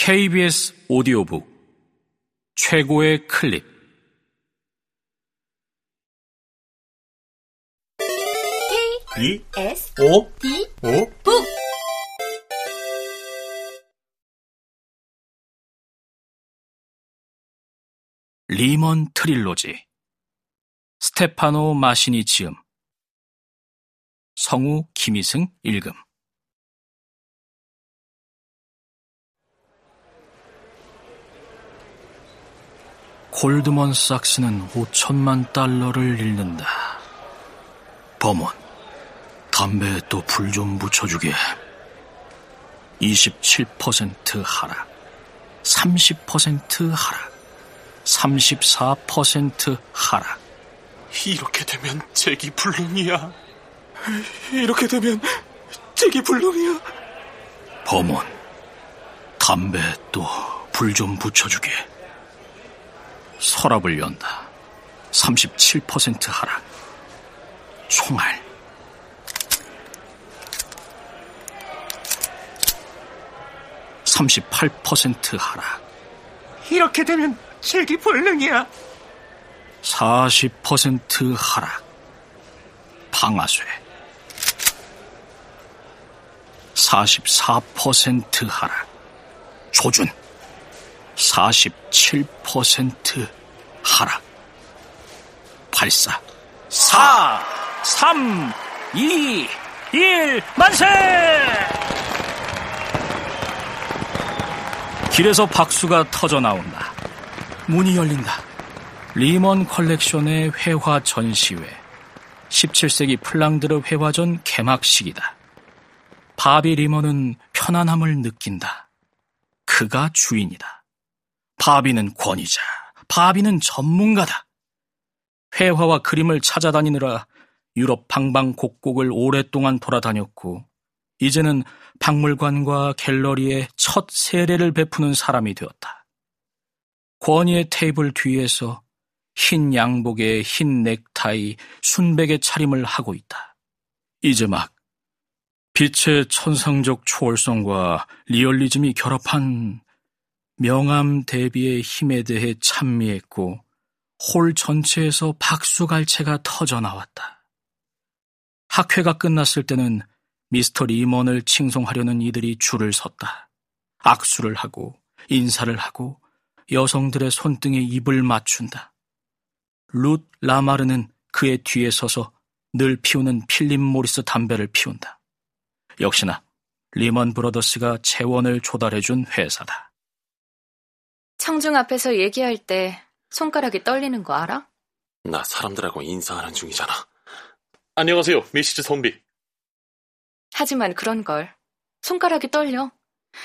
KBS 오디오북 최고의 클립. B S O D O 북. 리먼 트릴로지. 스테파노 마시니 지음. 성우 김희승 읽음 골드먼 삭스는 5천만 달러를 잃는다. 범원, 담배에 또 불 좀 붙여주게. 27% 하락, 30% 하락, 34% 하락. 이렇게 되면 잭이 불능이야. 이렇게 되면 잭이 불능이야. 범원, 담배에 또 불 좀 붙여주게. 서랍을 연다. 37% 하락. 총알. (38% 하락) 이렇게 되면 잭이 불능이야. 40% 하락. 방아쇠. 44% 하락. 조준. 47% 하락. 발사. 4, 3, 2, 1, 만세! 길에서 박수가 터져 나온다. 문이 열린다. 리먼 컬렉션의 회화 전시회. 17세기 플랑드르 회화전 개막식이다. 바비 리먼은 편안함을 느낀다. 그가 주인이다. 바비는 권위자. 바비는 전문가다. 회화와 그림을 찾아다니느라 유럽 방방곡곡을 오랫동안 돌아다녔고, 이제는 박물관과 갤러리에 첫 세례를 베푸는 사람이 되었다. 권위의 테이블 뒤에서 흰 양복에 흰 넥타이, 순백의 차림을 하고 있다. 이제 막 빛의 천상적 초월성과 리얼리즘이 결합한 명암 대비의 힘에 대해 찬미했고 홀 전체에서 박수갈채가 터져 나왔다. 학회가 끝났을 때는 미스터 리먼을 칭송하려는 이들이 줄을 섰다. 악수를 하고 인사를 하고 여성들의 손등에 입을 맞춘다. 룻 라마르는 그의 뒤에 서서 늘 피우는 필립 모리스 담배를 피운다. 역시나 리먼 브러더스가 재원을 조달해준 회사다. 청중 앞에서 얘기할 때 손가락이 떨리는 거 알아? 나 사람들하고 인사하는 중이잖아. 안녕하세요, 미시즈 선비. 하지만 그런 걸 손가락이 떨려.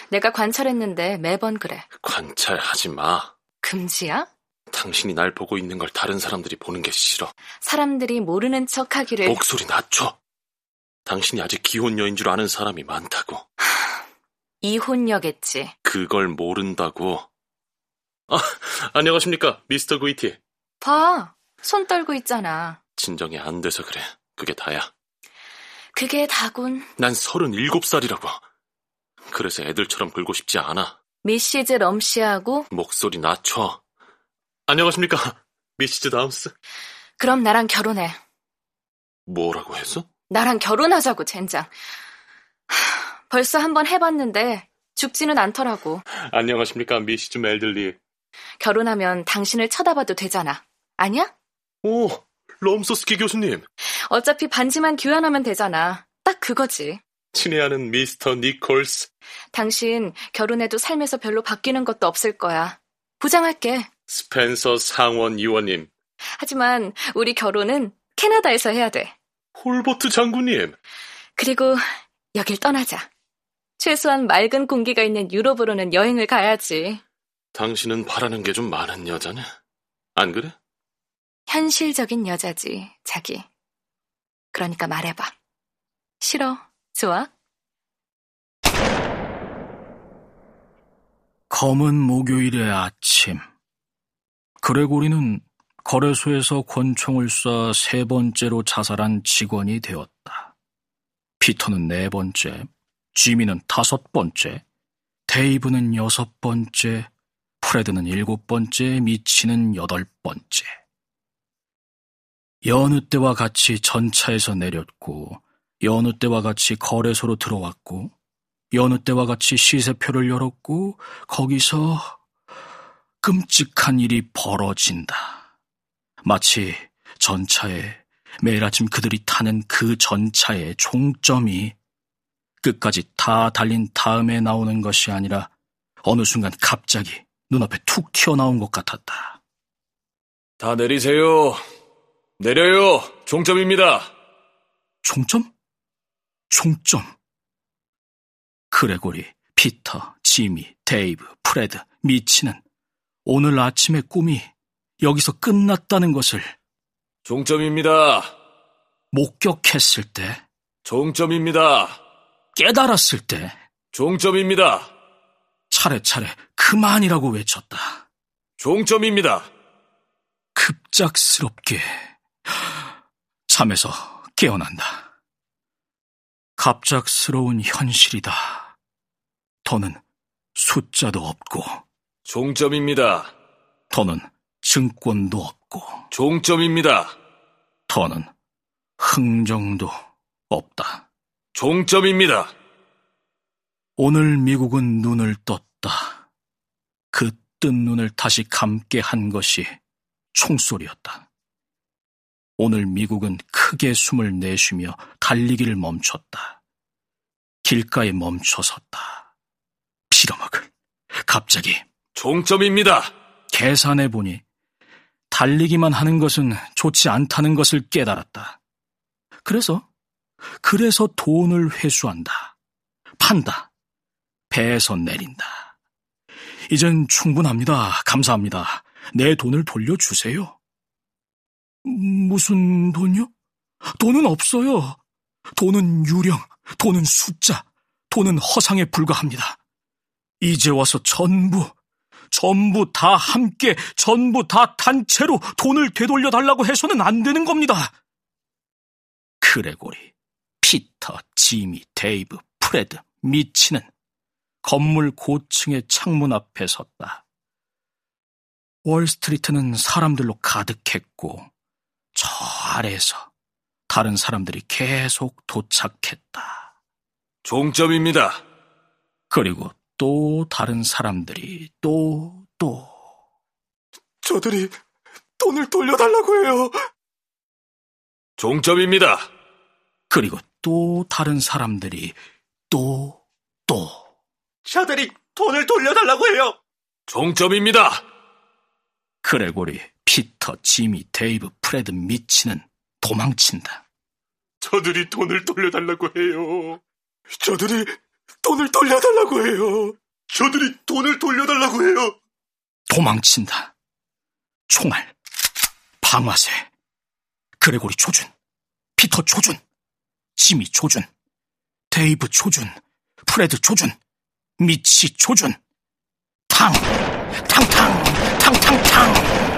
내가 관찰했는데 매번 그래. 관찰하지 마. 금지야? 당신이 날 보고 있는 걸 다른 사람들이 보는 게 싫어. 사람들이 모르는 척 하기를 목소리 낮춰. 당신이 아직 기혼 여인 줄 아는 사람이 많다고. 이혼녀겠지. 그걸 모른다고. 아, 안녕하십니까, 미스터 구이티. 봐. 손 떨고 있잖아. 진정이 안 돼서 그래. 그게 다야. 그게 다군. 난 서른일곱 살이라고. 그래서 애들처럼 굴고 싶지 않아. 미시즈 럼씨하고 목소리 낮춰. 안녕하십니까, 미시즈 다운스. 그럼 나랑 결혼해. 뭐라고 했어? 나랑 결혼하자고 젠장. 하, 벌써 한번 해봤는데 죽지는 않더라고. 안녕하십니까, 미시즈 멜들리. 결혼하면 당신을 쳐다봐도 되잖아. 아니야? 오, 럼소스키 교수님. 어차피 반지만 교환하면 되잖아. 딱 그거지. 친애하는 미스터 니콜스. 당신 결혼해도 삶에서 별로 바뀌는 것도 없을 거야. 보장할게. 스펜서 상원 의원님. 하지만 우리 결혼은 캐나다에서 해야 돼. 홀버트 장군님. 그리고 여길 떠나자. 최소한 맑은 공기가 있는 유럽으로는 여행을 가야지. 당신은 바라는 게 좀 많은 여자네. 안 그래? 현실적인 여자지, 자기. 그러니까 말해봐. 싫어? 좋아? 검은 목요일의 아침. 그레고리는 거래소에서 권총을 쏴 세 번째로 자살한 직원이 되었다. 피터는 네 번째, 지미는 다섯 번째, 데이브는 여섯 번째, 프레드는 일곱 번째, 미치는 여덟 번째. 여느 때와 같이 전차에서 내렸고, 여느 때와 같이 거래소로 들어왔고, 여느 때와 같이 시세표를 열었고, 거기서 끔찍한 일이 벌어진다. 마치 전차에 매일 아침 그들이 타는 그 전차의 종점이 끝까지 다 달린 다음에 나오는 것이 아니라 어느 순간 갑자기 눈앞에 툭 튀어나온 것 같았다. 다 내리세요. 내려요. 종점입니다. 종점? 종점. 그레고리, 피터, 지미, 데이브, 프레드, 미치는 오늘 아침의 꿈이 여기서 끝났다는 것을 종점입니다. 목격했을 때, 종점입니다. 깨달았을 때, 종점입니다. 차례차례 그만이라고 외쳤다. 종점입니다. 급작스럽게 잠에서 깨어난다. 갑작스러운 현실이다. 더는 숫자도 없고, 종점입니다. 더는 증권도 없고, 종점입니다. 더는 흥정도 없다. 종점입니다. 오늘 미국은 눈을 떴다. 그 뜬 눈을 다시 감게 한 것이 총소리였다. 오늘 미국은 크게 숨을 내쉬며 달리기를 멈췄다. 길가에 멈춰섰다. 빌어먹을. 갑자기 종점입니다. 계산해 보니 달리기만 하는 것은 좋지 않다는 것을 깨달았다. 그래서 그래서 돈을 회수한다. 판다. 배에서 내린다. 이젠 충분합니다. 감사합니다. 내 돈을 돌려주세요. 무슨 돈요? 돈은 없어요. 돈은 유령, 돈은 숫자, 돈은 허상에 불과합니다. 이제 와서 전부, 전부 다 함께, 전부 다 단체로 돈을 되돌려 달라고 해서는 안 되는 겁니다. 그레고리, 피터, 지미, 데이브, 프레드, 미치는 건물 고층의 창문 앞에 섰다. 월스트리트는 사람들로 가득했고, 저 아래에서 다른 사람들이 계속 도착했다. 종점입니다. 그리고 또 다른 사람들이 또, 또. 저들이 돈을 돌려달라고 해요. 종점입니다. 그리고 또 다른 사람들이 또, 또. 저들이 돈을 돌려달라고 해요. 종점입니다. 그레고리, 피터, 지미, 데이브, 프레드, 미치는 도망친다. 저들이 돈을 돌려달라고 해요. 저들이 돈을 돌려달라고 해요. 저들이 돈을 돌려달라고 해요. 도망친다. 총알, 방아쇠, 그레고리 조준, 피터 조준, 지미 조준, 데이브 조준, 프레드 조준, 미치 조준, 탕, 탕탕, 탕탕탕.